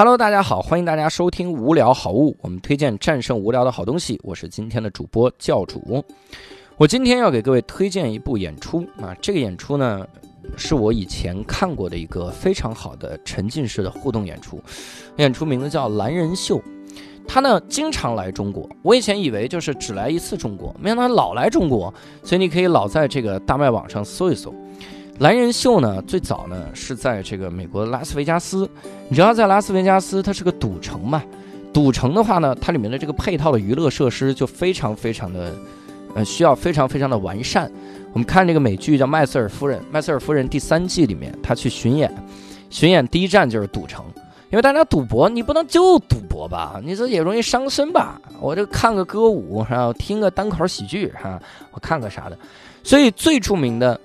Hello，大家好，欢迎大家收听无聊好物，我们推荐战胜无聊的好东西。我是今天的主播教主。我今天要给各位推荐一部演出啊，这个演出呢是我以前看过的一个非常好的沉浸式的互动演出，演出名字叫《蓝人秀》。他呢经常来中国，我以前以为就是只来一次中国，没想到他老来中国，所以你可以老在这个大麦网上搜一搜。蓝人秀呢，最早呢是在这个美国拉斯维加斯。你知道，在拉斯维加斯它是个赌城嘛？赌城的话呢，它里面的这个配套的娱乐设施就非常非常的，呃，需要非常非常的完善。我们看这个美剧叫《麦瑟尔夫人》，《麦瑟尔夫人》第三季里面，他去巡演，巡演第一站就是赌城，因为大家赌博，你不能就赌博吧？你这也容易伤身吧？我就看个歌舞，然后听个单口喜剧，哈，我看个啥的。所以最著名的。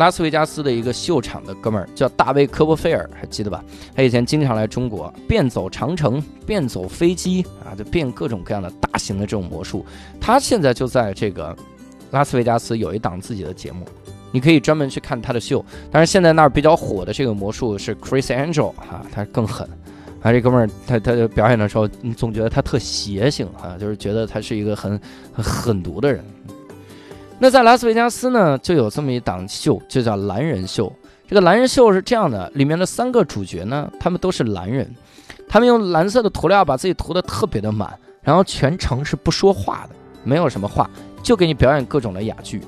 拉斯维加斯的一个秀场的哥们儿叫大卫科波菲尔，还记得吧？他以前经常来中国，变走长城，变走飞机啊，就变各种各样的大型的这种魔术。他现在就在这个拉斯维加斯有一档自己的节目，你可以专门去看他的秀。但是现在那儿比较火的这个魔术是 Chris Angel 哈，他更狠啊！这哥们儿他他表演的时候，你总觉得他特邪性啊，就是觉得他是一个很很狠毒的人。那在拉斯维加斯呢，就有这么一档秀，就叫蓝人秀。这个蓝人秀是这样的，里面的三个主角呢，他们都是蓝人，他们用蓝色的涂料把自己涂得特别的满，然后全程是不说话的，没有什么话，就给你表演各种的哑剧。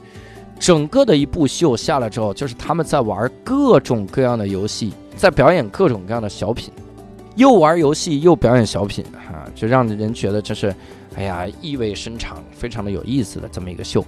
整个的一部秀下来之后，就是他们在玩各种各样的游戏，在表演各种各样的小品，又玩游戏又表演小品，哈，就让人觉得这是，哎呀，意味深长，非常的有意思的这么一个秀。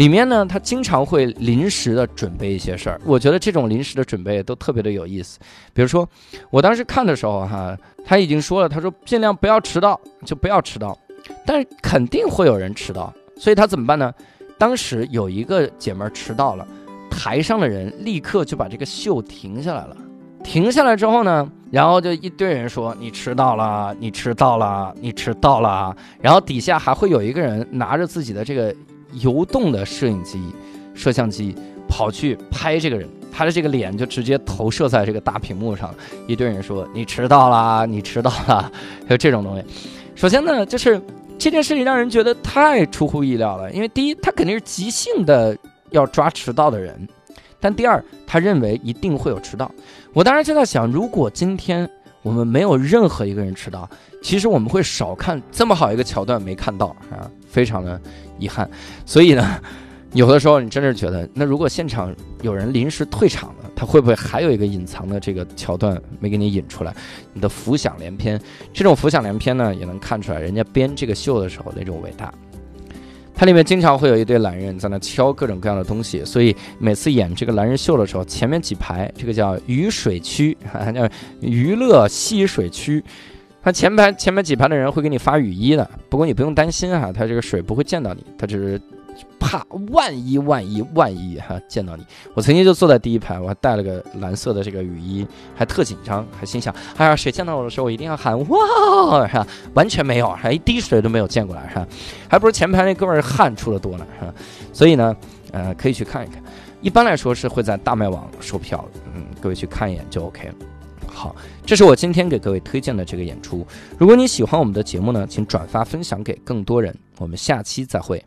里面呢，他经常会临时的准备一些事儿，我觉得这种临时的准备都特别的有意思。比如说，我当时看的时候哈，他已经说了，他说尽量不要迟到，就不要迟到，但是肯定会有人迟到，所以他怎么办呢？当时有一个姐妹迟到了，台上的人立刻就把这个秀停下来了。停下来之后呢，然后就一堆人说你迟到了，你迟到了，你迟到了，然后底下还会有一个人拿着自己的这个。游动的摄影机、摄像机跑去拍这个人，他的这个脸就直接投射在这个大屏幕上。一堆人说：“你迟到了，你迟到了。”还有这种东西。首先呢，就是这件事情让人觉得太出乎意料了，因为第一，他肯定是即兴的要抓迟到的人；但第二，他认为一定会有迟到。我当时就在想，如果今天我们没有任何一个人迟到，其实我们会少看这么好一个桥段没看到啊，非常的。遗憾，所以呢，有的时候你真是觉得，那如果现场有人临时退场了，他会不会还有一个隐藏的这个桥段没给你引出来？你的浮想联翩，这种浮想联翩呢，也能看出来人家编这个秀的时候那种伟大。它里面经常会有一堆懒人在那敲各种各样的东西，所以每次演这个男人秀的时候，前面几排这个叫雨水区，叫娱乐戏水区。他前排前面几排的人会给你发雨衣的，不过你不用担心哈，他这个水不会溅到你，他只是怕万一万一万一哈见到你。我曾经就坐在第一排，我还带了个蓝色的这个雨衣，还特紧张，还心想，哎呀，谁见到我的时候，我一定要喊哇，是吧？完全没有，还一滴水都没有见过来，是吧？还不如前排那哥们儿汗出的多呢，是吧？所以呢，呃，可以去看一看。一般来说是会在大麦网售票，嗯，各位去看一眼就 OK 了。好，这是我今天给各位推荐的这个演出。如果你喜欢我们的节目呢，请转发分享给更多人。我们下期再会。